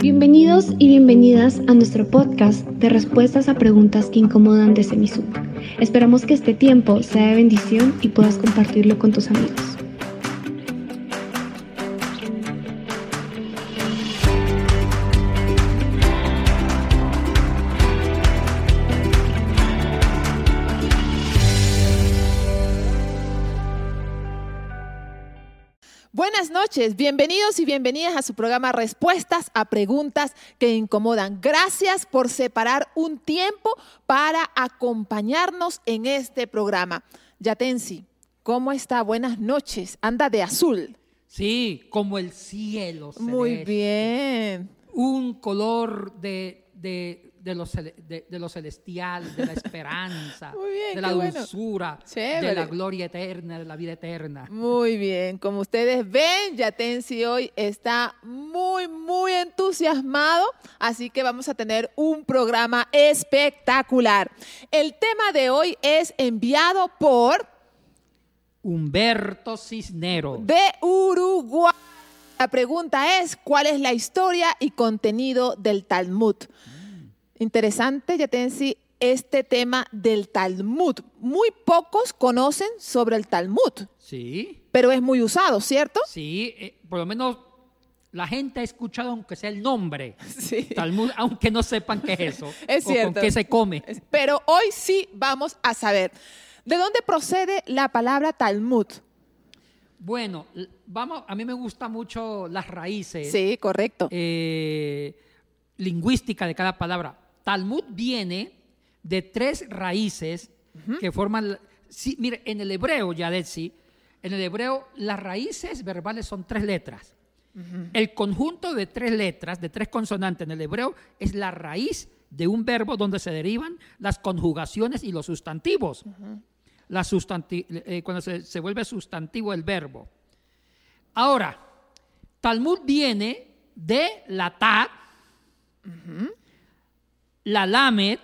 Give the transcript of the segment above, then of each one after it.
Bienvenidos y bienvenidas a nuestro podcast de respuestas a preguntas que incomodan de Semisub. Esperamos que este tiempo sea de bendición y puedas compartirlo con tus amigos. Noches, bienvenidos y bienvenidas a su programa Respuestas a Preguntas que Incomodan. Gracias por separar un tiempo para acompañarnos en este programa. Yatensi, ¿cómo está? Buenas noches. Anda de azul. Sí, como el cielo. Muy bien. Un color de, de, de lo, de- de lo celestial, de la esperanza, bien, de la bueno. dulzura, de la gloria eterna, de la vida eterna. Muy bien, como ustedes ven, Yatensi hoy está muy, muy entusiasmado, así que vamos a tener un programa espectacular. El tema de hoy es enviado por Humberto Cisnero. de Uruguay. La pregunta es, ¿cuál es la historia y contenido del Talmud? Interesante, Yatensi, este tema del Talmud. Muy pocos conocen sobre el Talmud, Sí, pero es muy usado, ¿cierto? sí, eh, por lo menos la gente ha escuchado aunque sea el nombre. Sí. Talmud, aunque no sepan qué es eso. Es o cierto. con qué se come. Pero hoy sí vamos a saber. ¿De dónde procede la palabra Talmud? Bueno, vamos, a mí me gustan mucho las raíces. Sí, correcto. eh, lingüística de cada palabra. Talmud viene de tres raíces que forman. Sí, mire, en el hebreo, Yadetsi, en el hebreo las raíces verbales son tres letras. El conjunto de tres letras, de tres consonantes en el hebreo, es la raíz de un verbo donde se derivan las conjugaciones y los sustantivos. La sustanti- eh, cuando se, se vuelve sustantivo el verbo. Ahora, Talmud viene de la Tat, la Lamed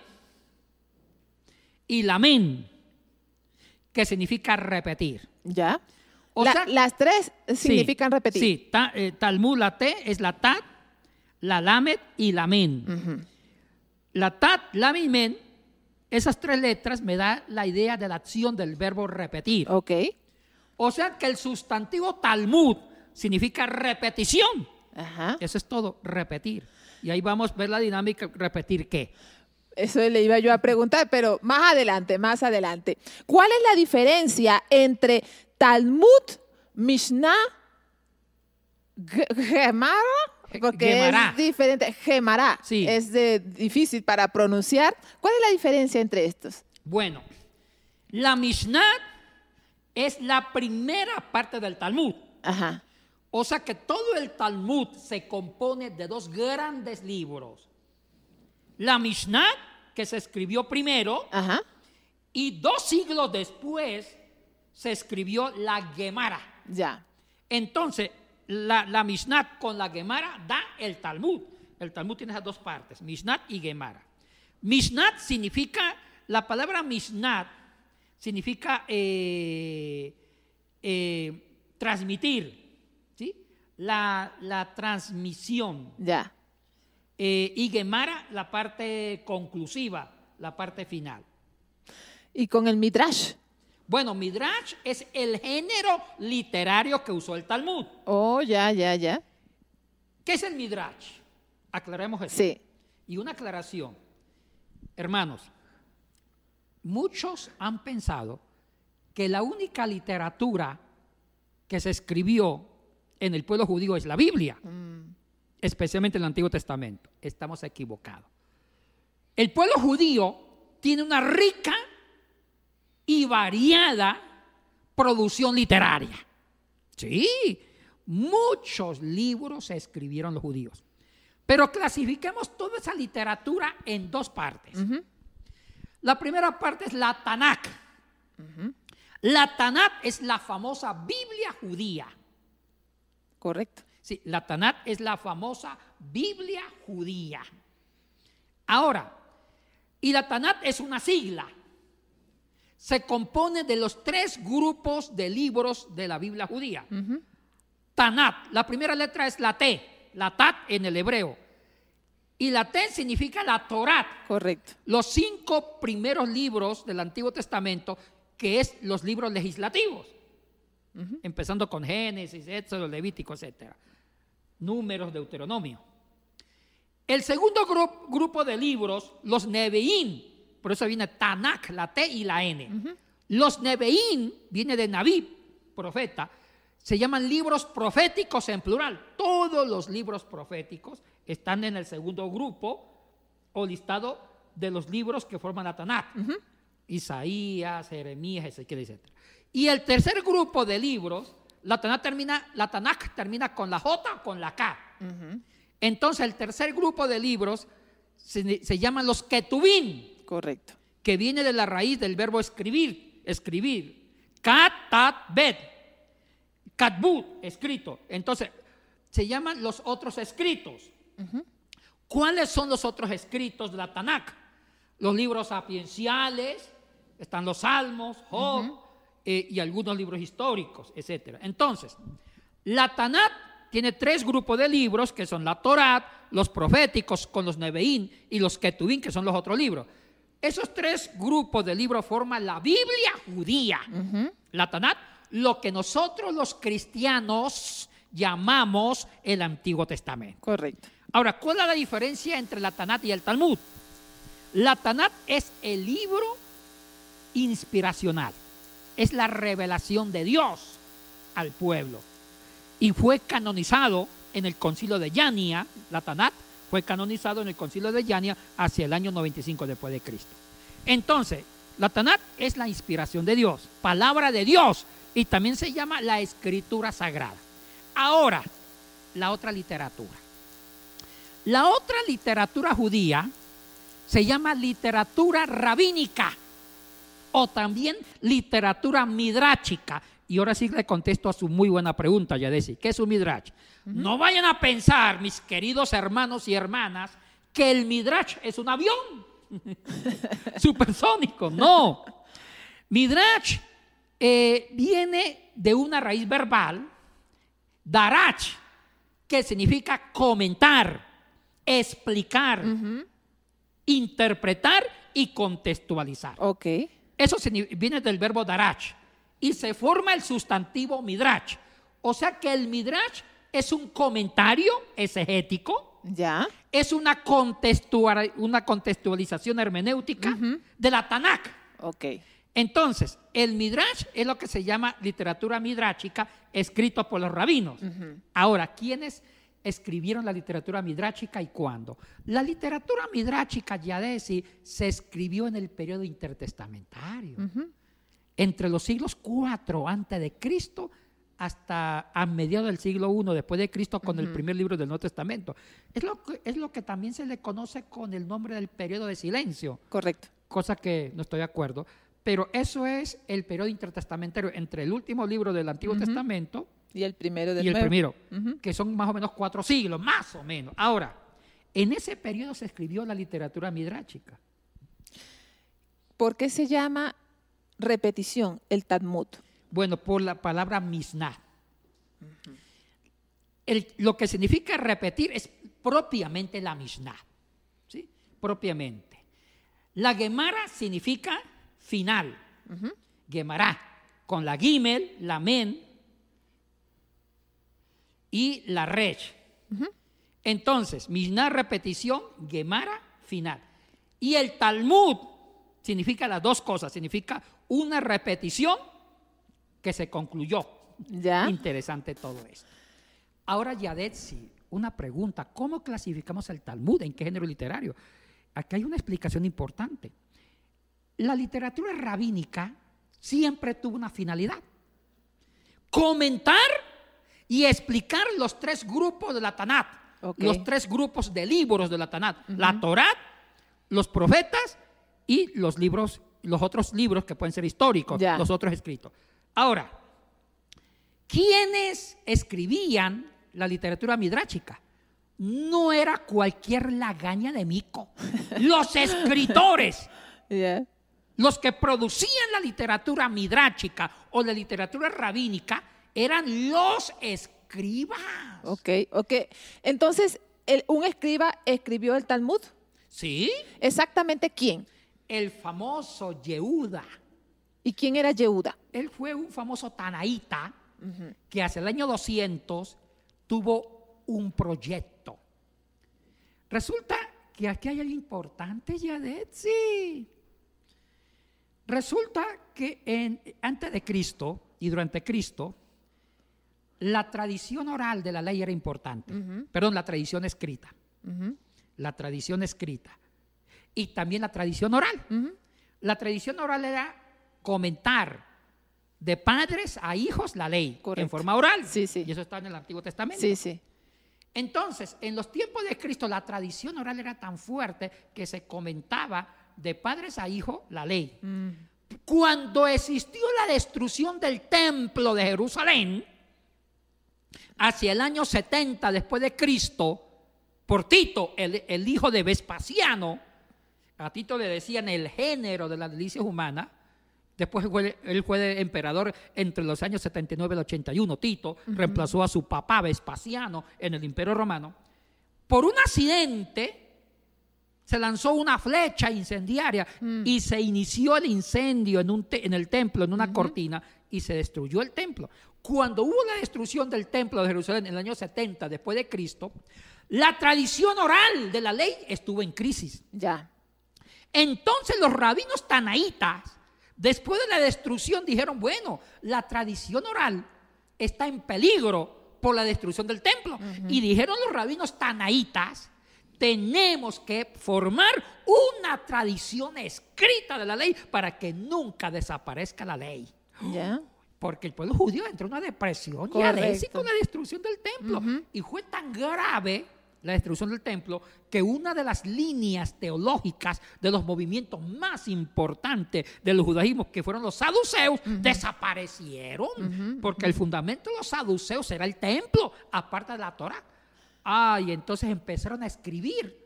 y la Men, que significa repetir. ¿Ya? O La- sea- las tres Sí, significan repetir. Sí, ta- eh, Talmud, la T es la Tat, la Lamed y la Men. La Tat, Lamed y Men, esas tres letras me da la idea de la acción del verbo repetir. Ok. O sea que el sustantivo Talmud significa repetición. Ajá. Eso es todo, repetir. Y ahí vamos a ver la dinámica, repetir qué. Eso le iba yo a preguntar, pero más adelante, más adelante. ¿Cuál es la diferencia entre Talmud, Mishnah, Ge- Gemara? Porque Gemara. es diferente. Gemara. Sí. Es de- difícil para pronunciar. ¿Cuál es la diferencia entre estos? Bueno, la Mishnah es la primera parte del Talmud. Ajá. O sea que todo el Talmud se compone de dos grandes libros. La Mishnah, que se escribió primero, Ajá. y dos siglos después se escribió la Gemara. Ya. Entonces, la, la Mishnah con la Gemara da el Talmud. El Talmud tiene esas dos partes, Mishnah y Gemara. Mishnah significa, la palabra Mishnah significa eh, eh, transmitir. La, la transmisión. Ya. Eh, y Gemara, la parte conclusiva, la parte final. Y con el Midrash. Bueno, Midrash es el género literario que usó el Talmud. Oh, ya, ya, ya. ¿Qué es el Midrash? Aclaremos eso. Sí. Y una aclaración. Hermanos, muchos han pensado que la única literatura que se escribió en el pueblo judío es la Biblia, especialmente el Antiguo Testamento. Estamos equivocados. El pueblo judío tiene una rica y variada producción literaria. Sí, muchos libros se escribieron los judíos. Pero clasifiquemos toda esa literatura en dos partes. La primera parte es la Tanakh. La Tanakh es la famosa Biblia judía. Correcto. Sí, la Tanakh es la famosa Biblia judía. Ahora, y la Tanakh es una sigla. Se compone de los tres grupos de libros de la Biblia judía. Tanat, la primera letra es la T, la Tat en el hebreo. Y la Ten significa la Torah. Correcto. Los cinco primeros libros del Antiguo Testamento, que es los libros legislativos. Empezando con Génesis, Éxodo, Levítico, etc. Números, Deuteronomio. El segundo gru- grupo de libros, los Nebeín, por eso viene Tanakh, la T y la N. Los Nebeín, viene de Nabí, profeta, se llaman libros proféticos en plural. Todos los libros proféticos están en el segundo grupo o listado de los libros que forman la Tanakh. Isaías, Jeremías, Ezequiel, etc. Y el tercer grupo de libros, la Tanakh termina, la Tanakh termina con la J o con la K. Entonces el tercer grupo de libros se, se llaman los Ketubín, Correcto. que viene de la raíz del verbo escribir, escribir. Kat, tat, bet. Katbut, escrito. Entonces, se llaman los otros escritos. ¿Cuáles son los otros escritos de la Tanakh? Los libros sapienciales, están los Salmos, Job eh, y algunos libros históricos, etc. Entonces, la Tanakh tiene tres grupos de libros que son la Torá, los proféticos con los Nebeín y los Ketubín, que son los otros libros. Esos tres grupos de libros forman la Biblia judía. La Tanakh, lo que nosotros los cristianos llamamos el Antiguo Testamento. Correcto. Ahora, ¿cuál es la diferencia entre la Tanat y el Talmud? La Tanat es el libro inspiracional, es la revelación de Dios al pueblo. Y fue canonizado en el concilio de Yania, la Tanat fue canonizado en el concilio de Yania hacia el año 95 después de Cristo. Entonces, la Tanat es la inspiración de Dios, palabra de Dios, y también se llama la escritura sagrada. Ahora, la otra literatura. La otra literatura judía se llama literatura rabínica o también literatura midráchica. Y ahora sí le contesto a su muy buena pregunta, Yadesi. ¿Qué es un midrash? No vayan a pensar, mis queridos hermanos y hermanas, que el midrash es un avión supersónico. No. Midrash eh, viene de una raíz verbal, darach, que significa comentar, explicar, interpretar y contextualizar. Ok. Eso viene del verbo darach y se forma el sustantivo midrash. O sea que el midrash es un comentario exegético, Ya. es una, una contextualización hermenéutica de la Tanakh. Ok. Entonces, el midrash es lo que se llama literatura midráchica escrito por los rabinos. Ahora, ¿quiénes escribieron la literatura midráchica y cuándo? La literatura midráchica, ya decir, se escribió en el periodo intertestamentario, entre los siglos 4 antes de Cristo hasta a mediados del siglo I después de Cristo con el primer libro del Nuevo Testamento. Es lo, que, es lo que también se le conoce con el nombre del periodo de silencio Correcto. cosa que no estoy de acuerdo, pero eso es el periodo intertestamentario entre el último libro del Antiguo Testamento Y el primero del y el nuevo. primero, que son más o menos cuatro siglos, más o menos. Ahora, en ese periodo se escribió la literatura midráchica. ¿Por qué se llama repetición el Talmud? Bueno, por la palabra misná. El- lo que significa repetir es propiamente la misná. ¿sí? Propiamente. La Gemara significa final. Gemara, con la Gimel, la Men y la Resh. Entonces, Mishnah repetición, Gemara final. Y el Talmud significa las dos cosas. Significa una repetición que se concluyó. Ya. Interesante todo esto. Ahora, Yadetsi, una pregunta. ¿Cómo clasificamos el Talmud? ¿En qué género literario? Aquí hay una explicación importante. La literatura rabínica siempre tuvo una finalidad. Comentar y explicar los tres grupos de la Tanat. Los tres grupos de libros de la Tanat. La Torá, los profetas y los libros, los otros libros que pueden ser históricos, Ya. los otros escritos. Ahora, ¿quiénes escribían la literatura midráchica? No era cualquier lagaña de mico. Los escritores, los que producían la literatura midráchica o la literatura rabínica, eran los escribas. Ok, ok. Entonces, el- un escriba escribió el Talmud. ¿Sí? ¿Exactamente quién? El famoso Yehuda. ¿Y quién era Yehuda? Él fue un famoso tanaíta que hacia el año 200 tuvo un proyecto. Resulta que aquí hay algo importante, Yadetsi. Resulta que en- antes de Cristo y durante Cristo, la tradición oral de la ley era importante. Perdón, la tradición escrita. La tradición escrita. Y también la tradición oral. La tradición oral era comentar de padres a hijos la ley Correcto. en forma oral. Sí, sí. Y eso está en el Antiguo Testamento. Sí, sí. Entonces, en los tiempos de Cristo, la tradición oral era tan fuerte que se comentaba de padres a hijos la ley. Cuando existió la destrucción del templo de Jerusalén, hacia el año 70 después de Cristo, por Tito, el, el hijo de Vespasiano, a Tito le decían el género de las delicias humanas, Después él fue emperador entre los años 79 y el 81. Tito reemplazó a su papá Vespasiano en el Imperio Romano. Por un accidente se lanzó una flecha incendiaria y se inició el incendio en, un te- en el templo, en una cortina, y se destruyó el templo. Cuando hubo la destrucción del templo de Jerusalén en el año 70 después de Cristo, la tradición oral de la ley estuvo en crisis. Ya. Entonces los rabinos tanaítas, después de la destrucción, dijeron, bueno, la tradición oral está en peligro por la destrucción del templo. Y dijeron los rabinos tanaítas, tenemos que formar una tradición escrita de la ley para que nunca desaparezca la ley. Ya. Porque el pueblo judío entró en una depresión y Correcto. adhesión con la destrucción del templo. Y fue tan grave la destrucción del templo que una de las líneas teológicas de los movimientos más importantes del judaísmo, que fueron los saduceos, desaparecieron. Porque el fundamento de los saduceos era el templo, aparte de la Torah. Ah, y entonces empezaron a escribir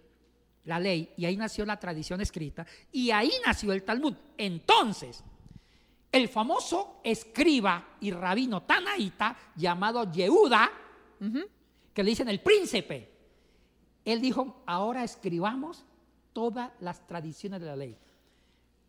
la ley y ahí nació la tradición escrita y ahí nació el Talmud. Entonces, el famoso escriba y rabino tanaíta llamado Yehuda, que le dicen el príncipe, él dijo, ahora escribamos todas las tradiciones de la ley.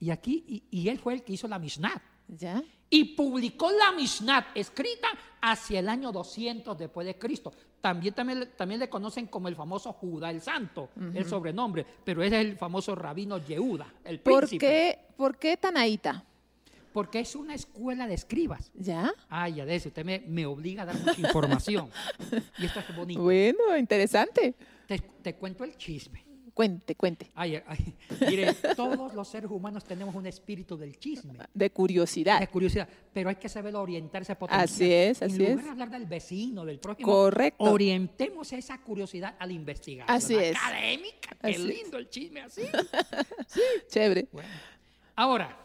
Y aquí, y, y él fue el que hizo la Mishnah. Ya. Y publicó la Mishnah escrita hacia el año 200 después de Cristo. También, también, también le conocen como el famoso Judá el Santo, el sobrenombre, pero ese es el famoso rabino Yehuda, el ¿Por príncipe. qué, ¿Por qué Tanaíta? Porque es una escuela de escribas. Ya. Ay, ya de eso, usted me, me obliga a dar mucha información. y esto es bonito. Bueno, interesante. Te, te cuento el chisme. Cuente, cuente. Ay, ay, mire, todos los seres humanos tenemos un espíritu del chisme. De curiosidad. de curiosidad, pero hay que saber orientar ese potencial. Así es, En así lugar es. de hablar del vecino, del prójimo, Correcto. orientemos esa curiosidad al investigar. Así es. Académica, qué Así es. lindo el chisme así. Chévere. Bueno, ahora,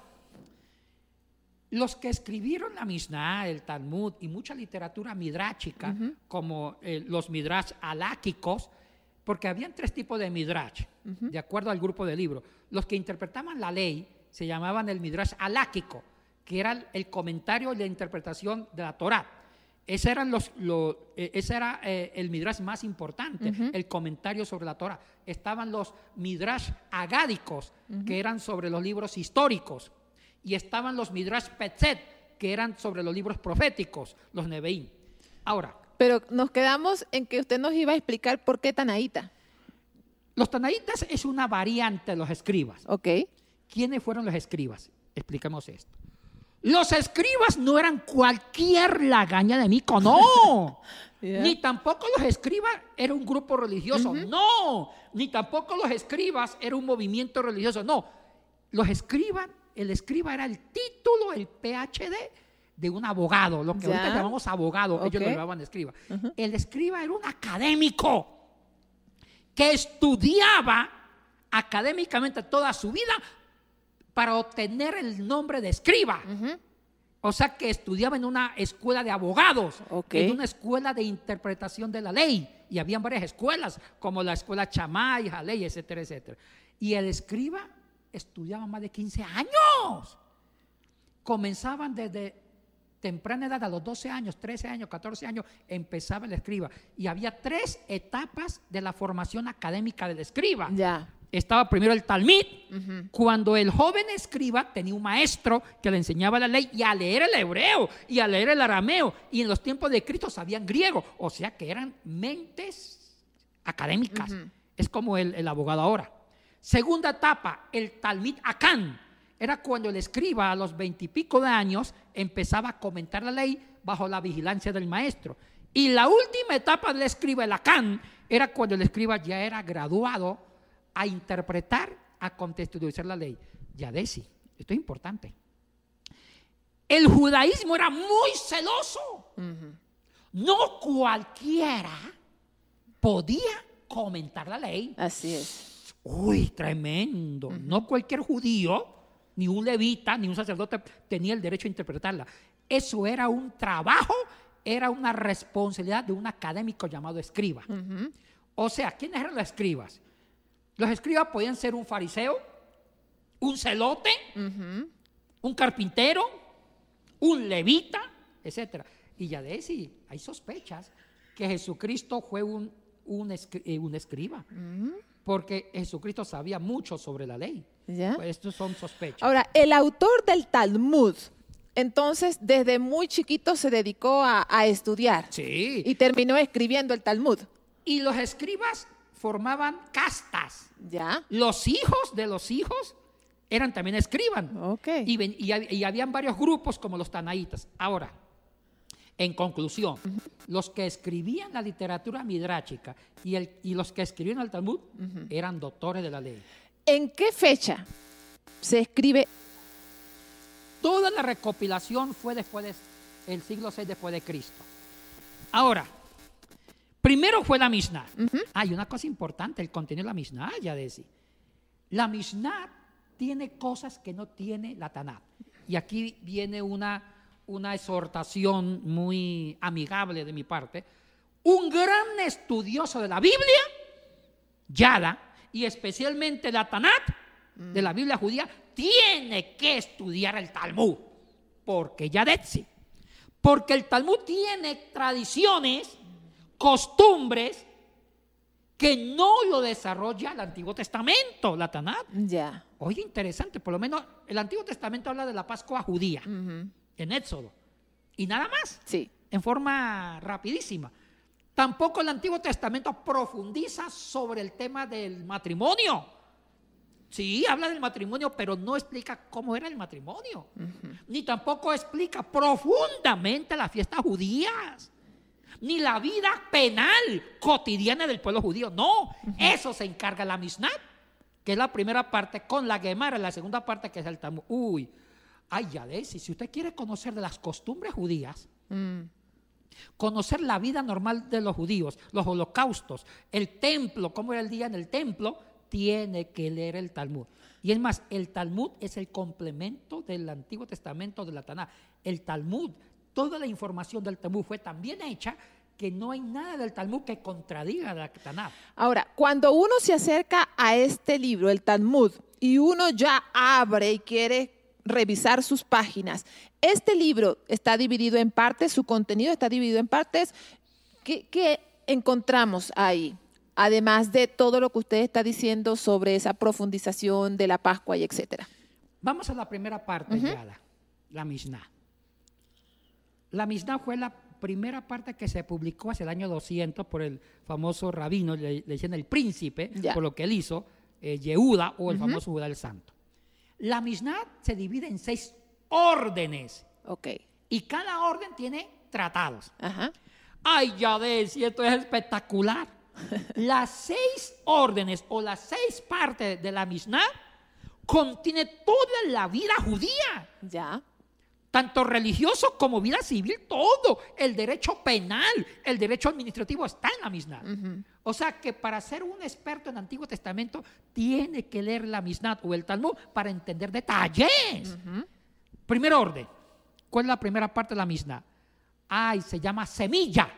los que escribieron la Mishnah, el Talmud y mucha literatura midráchica, como eh, los midrash aláquicos, porque habían tres tipos de midrash, de acuerdo al grupo de libros. Los que interpretaban la ley se llamaban el midrash aláquico, que era el- comentario y la interpretación de la Torá. Ese, eran los, lo- eh, ese era eh, el midrash más importante, el comentario sobre la Torah. Estaban los midrash agádicos, que eran sobre los libros históricos. Y estaban los midrash petzet, que eran sobre los libros proféticos, los neveín. Ahora, Pero nos quedamos en que usted nos iba a explicar por qué Tanaíta. los tanaítas es una variante de los escribas. Ok. ¿Quiénes fueron los escribas? Explicamos esto. Los escribas no eran cualquier lagaña de mico, no. Ni tampoco los escribas era un grupo religioso, no. Ni tampoco los escribas era un movimiento religioso, no. Los escribas, el escriba era el título, el PhD de un abogado, lo que Ya. ahorita llamamos abogado, ellos lo llamaban escriba. El escriba era un académico que estudiaba académicamente toda su vida para obtener el nombre de escriba. O sea que estudiaba en una escuela de abogados, en una escuela de interpretación de la ley. Y habían varias escuelas, como la escuela Chamay, Jaley, etcétera, etcétera. Y el escriba estudiaba más de 15 años. Comenzaban desde temprana edad, a los 12 años, 13 años, 14 años, empezaba el escriba. Y había tres etapas de la formación académica del escriba. Ya. Estaba primero el Talmud, cuando el joven escriba tenía un maestro que le enseñaba la ley y a leer el hebreo y a leer el arameo. Y en los tiempos de Cristo sabían griego, o sea que eran mentes académicas. Es como el, el abogado ahora. Segunda etapa, el Talmud Acán. Era cuando el escriba a los veintipico de años empezaba a comentar la ley bajo la vigilancia del maestro. Y la última etapa del escriba, el Acán, era cuando el escriba ya era graduado a interpretar, a contextualizar la ley. Ya deci, esto es importante. El judaísmo era muy celoso. No cualquiera podía comentar la ley. Así es. Uy, tremendo. No cualquier judío, ni un levita, ni un sacerdote tenía el derecho a interpretarla. Eso era un trabajo, era una responsabilidad de un académico llamado escriba. O sea, ¿quiénes eran los escribas? Los escribas podían ser un fariseo, un celote, un carpintero, un levita, etc. Y ya de sí, hay sospechas que Jesucristo fue un, un, eh, escriba. Porque Jesucristo sabía mucho sobre la ley. ¿Ya? Pues estos son sospechas. Ahora, el autor del Talmud, entonces desde muy chiquito se dedicó a, a estudiar. Sí. Y terminó escribiendo el Talmud. Y los escribas formaban castas. ¿Ya? Los hijos de los hijos eran también escriban. Okay. Y, y, habían varios grupos como los tanaitas. Ahora, en conclusión, los que escribían la literatura midráchica y, el, y los que escribían el Talmud eran doctores de la ley. ¿En qué fecha se escribe? Toda la recopilación fue después del siglo VI después de Cristo. Ahora, Primero fue la Mishnah. Hay una cosa importante, el contenido de la Mishnah, ya decía. La Mishnah tiene cosas que no tiene la Tanat. Y aquí viene una, una exhortación muy amigable de mi parte. Un gran estudioso de la Biblia, Yada, y especialmente la Tanat, de la Biblia judía, tiene que estudiar el Talmud. Porque Yadetzi. Porque el Talmud tiene tradiciones costumbres que no lo desarrolla el Antiguo Testamento, la Tanat. Ya. Oye, interesante, por lo menos el Antiguo Testamento habla de la Pascua judía en Éxodo. Y nada más. Sí. En forma rapidísima. Tampoco el Antiguo Testamento profundiza sobre el tema del matrimonio. Sí, habla del matrimonio, pero no explica cómo era el matrimonio. Ni tampoco explica profundamente las fiestas judías ni la vida penal cotidiana del pueblo judío. No, eso se encarga la Mishnah, que es la primera parte, con la Gemara, la segunda parte que es el Talmud. Uy, ay, ya de si usted quiere conocer de las costumbres judías, mm. conocer la vida normal de los judíos, los holocaustos, el templo, cómo era el día en el templo, tiene que leer el Talmud. Y es más, el Talmud es el complemento del Antiguo Testamento de la Taná. El Talmud toda la información del Talmud fue tan bien hecha que no hay nada del Talmud que contradiga la Tanakh. Ahora, cuando uno se acerca a este libro, el Talmud, y uno ya abre y quiere revisar sus páginas, este libro está dividido en partes, su contenido está dividido en partes. ¿Qué, encontramos ahí? Además de todo lo que usted está diciendo sobre esa profundización de la Pascua y etcétera. Vamos a la primera parte, la Mishnah. La Mishnah fue la primera parte que se publicó hacia el año 200 por el famoso rabino, le, decían el príncipe, por lo que él hizo, eh, Yehuda o el famoso Judá del Santo. La Mishnah se divide en seis órdenes. Ok. Y cada orden tiene tratados. Ajá. Ay, ya ves, y esto es espectacular. las seis órdenes o las seis partes de la Mishnah contiene toda la vida judía. Ya tanto religioso como vida civil, todo. El derecho penal, el derecho administrativo está en la Mishnah. O sea que para ser un experto en Antiguo Testamento tiene que leer la Mishnah o el Talmud para entender detalles. Primer orden. ¿Cuál es la primera parte de la Mishnah? Ay, se llama semilla.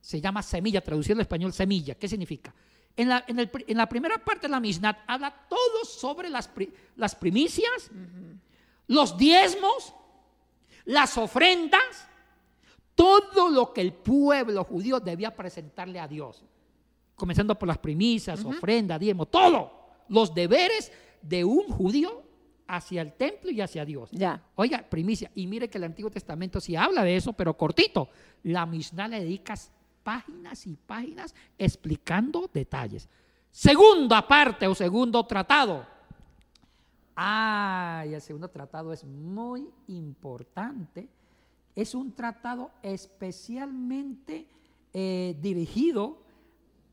Se llama semilla, traducido al español semilla. ¿Qué significa? En la, en, la, primera parte de la Mishnah habla todo sobre las, las primicias, los diezmos, las ofrendas, todo lo que el pueblo judío debía presentarle a Dios. Comenzando por las primicias, ofrenda, diezmo, todo. Los deberes de un judío hacia el templo y hacia Dios. Ya. Oiga, primicia, y mire que el Antiguo Testamento sí habla de eso, pero cortito. La Mishnah le dedicas páginas y páginas explicando detalles. Segunda parte o segundo tratado. Ay, el segundo tratado es muy importante. Es un tratado especialmente eh, dirigido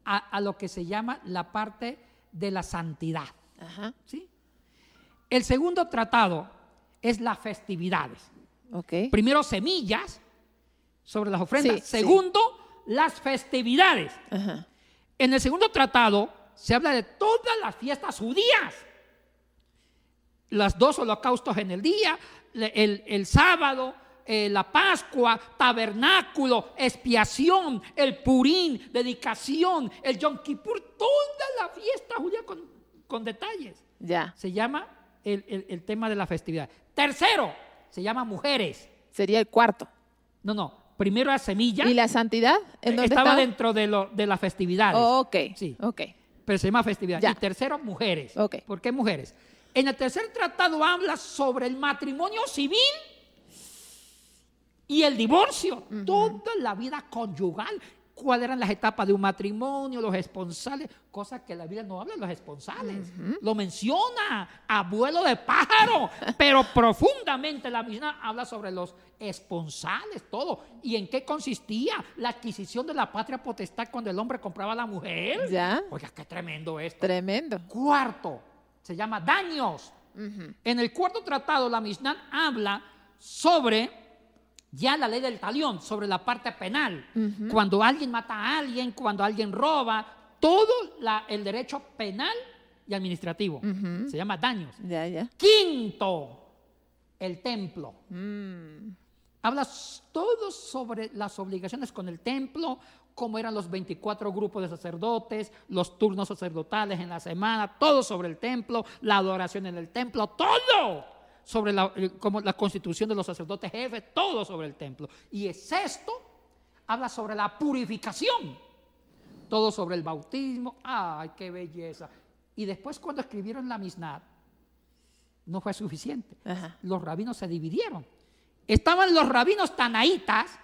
a, a lo que se llama la parte de la santidad. Ajá. ¿sí? El segundo tratado es las festividades. Ok. Primero, semillas sobre las ofrendas. Sí, sí. Segundo, las festividades. Ajá. En el segundo tratado se habla de todas las fiestas judías. Las dos holocaustos en el día, el, el sábado, eh, la Pascua, tabernáculo, expiación, el Purín, dedicación, el Yom Kippur, toda la fiesta judía con, con detalles. Ya. Se llama el, el- el tema de la festividad. Tercero, se llama mujeres. Sería el cuarto. No, no. Primero la semilla. ¿Y la santidad? ¿En dónde estaba estaba? dentro de, lo, de las festividades. ok. Sí. Ok. Pero se llama festividad. Ya. Y tercero, mujeres. Ok. ¿Por qué mujeres? En el tercer tratado habla sobre el matrimonio civil y el divorcio. Toda la vida conyugal. ¿Cuáles eran las etapas de un matrimonio, los esponsales? Cosas que la Biblia no habla de los esponsales. Lo menciona, abuelo de pájaro. pero profundamente la Mishnah habla sobre los esponsales, todo. ¿Y en qué consistía la adquisición de la patria potestad cuando el hombre compraba a la mujer? Ya. Oiga, qué tremendo esto. Tremendo. Cuarto, se llama daños. En el cuarto tratado, la Mishnah habla sobre ya la ley del talión, sobre la parte penal. Cuando alguien mata a alguien, cuando alguien roba, todo la- el derecho penal y administrativo. Se llama daños. Quinto, el templo. Mm. Habla todo sobre las obligaciones con el templo, cómo eran los 24 grupos de sacerdotes, los turnos sacerdotales en la semana, todo sobre el templo, la adoración en el templo, todo sobre la, eh, como la constitución de los sacerdotes jefes, todo sobre el templo. Y el sexto habla sobre la purificación, todo sobre el bautismo, ¡ay, qué belleza! Y después cuando escribieron la Mishnah, no fue suficiente. Ajá. Los rabinos se dividieron. Estaban los rabinos tanaitas,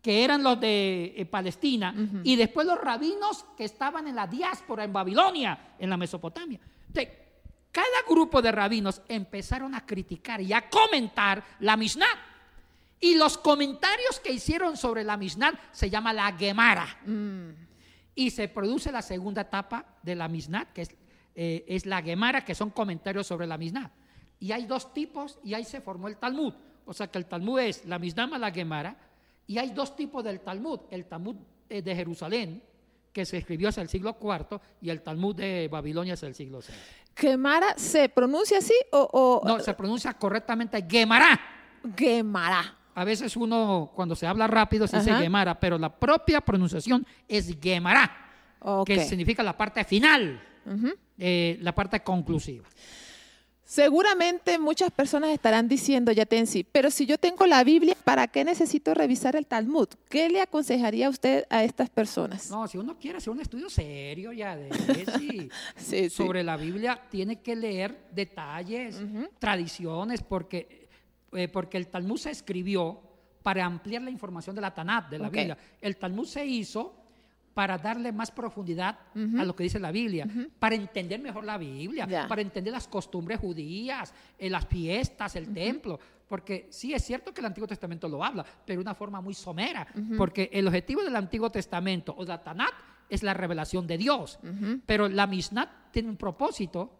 que eran los de eh, Palestina, y después los rabinos que estaban en la diáspora, en Babilonia, en la Mesopotamia. Entonces, cada grupo de rabinos empezaron a criticar y a comentar la Mishnah. Y los comentarios que hicieron sobre la Mishnah se llama la Gemara. Y se produce la segunda etapa de la Mishnah, que es, eh, es la Gemara, que son comentarios sobre la Mishnah. Y hay dos tipos, y ahí se formó el Talmud. O sea que el Talmud es la Mishnah más la Gemara. Y hay dos tipos del Talmud. El Talmud eh, de Jerusalén, que se escribió hacia el siglo IV, y el Talmud de Babilonia hacia el siglo VI. ¿Gemara se pronuncia así o, o No, se pronuncia correctamente Gemara. Gemara? A veces uno, cuando se habla rápido, se dice. Gemara, pero la propia pronunciación es Gemara, que significa la parte final, eh, la parte conclusiva. Seguramente muchas personas estarán diciendo, Yatensi, pero si yo tengo la Biblia, ¿para qué necesito revisar el Talmud? ¿Qué le aconsejaría usted a estas personas? No, si uno quiere hacer un estudio serio ya de sí, sobre la Biblia, tiene que leer detalles, tradiciones, porque, eh, porque el Talmud se escribió para ampliar la información de la Tanat, de la. Biblia. El Talmud se hizo para darle más profundidad a lo que dice la Biblia, para entender mejor la Biblia, para entender las costumbres judías, eh, las fiestas, el templo. Porque sí es cierto que el Antiguo Testamento lo habla, pero de una forma muy somera. Porque el objetivo del Antiguo Testamento o de la Tanat es la revelación de Dios. Pero la Mishnah tiene un propósito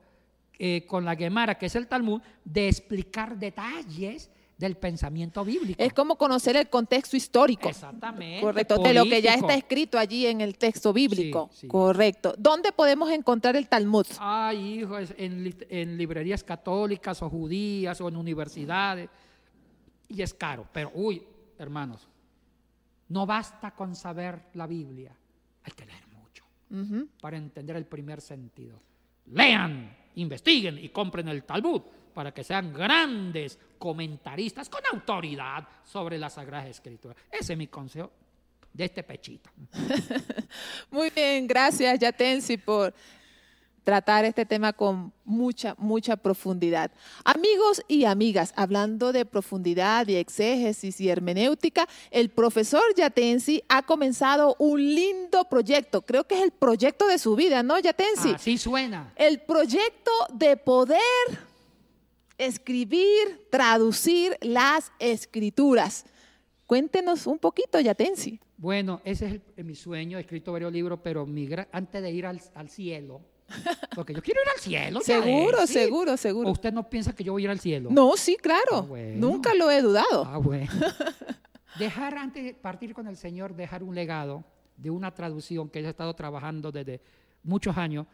eh, con la Gemara, que es el Talmud, de explicar detalles del pensamiento bíblico. Es como conocer el contexto histórico. Exactamente. Correcto, de lo que ya está escrito allí en el texto bíblico. Sí, sí. Correcto. ¿Dónde podemos encontrar el Talmud? Ay, hijo, en, li- en librerías católicas o judías o en universidades. Y es caro. Pero, uy, hermanos, no basta con saber la Biblia. Hay que leer mucho para entender el primer sentido. Lean, investiguen y compren el Talmud. Para que sean grandes comentaristas con autoridad sobre las Sagradas Escrituras. Ese es mi consejo de este pechito. Muy bien, gracias Yatensi por tratar este tema con mucha, mucha profundidad. Amigos y amigas, hablando de profundidad y exégesis y hermenéutica, el profesor Yatensi ha comenzado un lindo proyecto. Creo que es el proyecto de su vida, ¿no, Yatensi? Así suena. El proyecto de poder escribir, traducir las escrituras. Cuéntenos un poquito, Yatensi. Bueno, ese es el- mi sueño. He escrito varios libros, pero mi antes de ir al, al cielo, porque yo quiero ir al cielo. Seguro, sí. seguro, ¿O seguro. usted no piensa que yo voy a ir al cielo? No, sí, claro. Ah, bueno. Nunca lo he dudado. Ah, bueno. Dejar antes de partir con el Señor, dejar un legado de una traducción que ha estado trabajando desde muchos años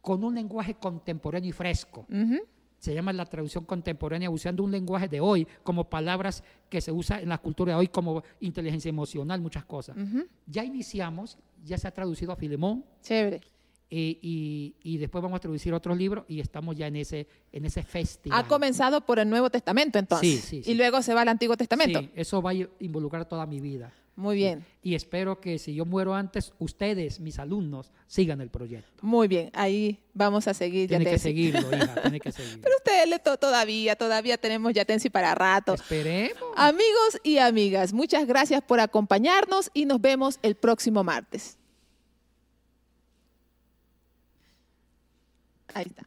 con un lenguaje contemporáneo y fresco. Ujú. Se llama la traducción contemporánea usando un lenguaje de hoy, como palabras que se usan en la cultura de hoy, como inteligencia emocional, muchas cosas. Ujú. Ya iniciamos, ya se ha traducido a Filemón Chévere. eh, y, y después vamos a traducir otros libros y estamos ya en ese, en ese festival. Ha comenzado por el Nuevo Testamento, entonces. Sí, sí, sí. Y luego se va al Antiguo Testamento. Sí, eso va a involucrar toda mi vida. Muy bien, Y espero que si yo muero antes, ustedes, mis alumnos, sigan el proyecto. muy bien. Ahí vamos a seguir, Tiene que seguirlo, hija, tiene que seguirlo. Pero ustedes le to- todavía, todavía tenemos Yatensi para rato. Esperemos. Amigos y amigas, muchas gracias por acompañarnos y nos vemos el próximo martes. Ahí está.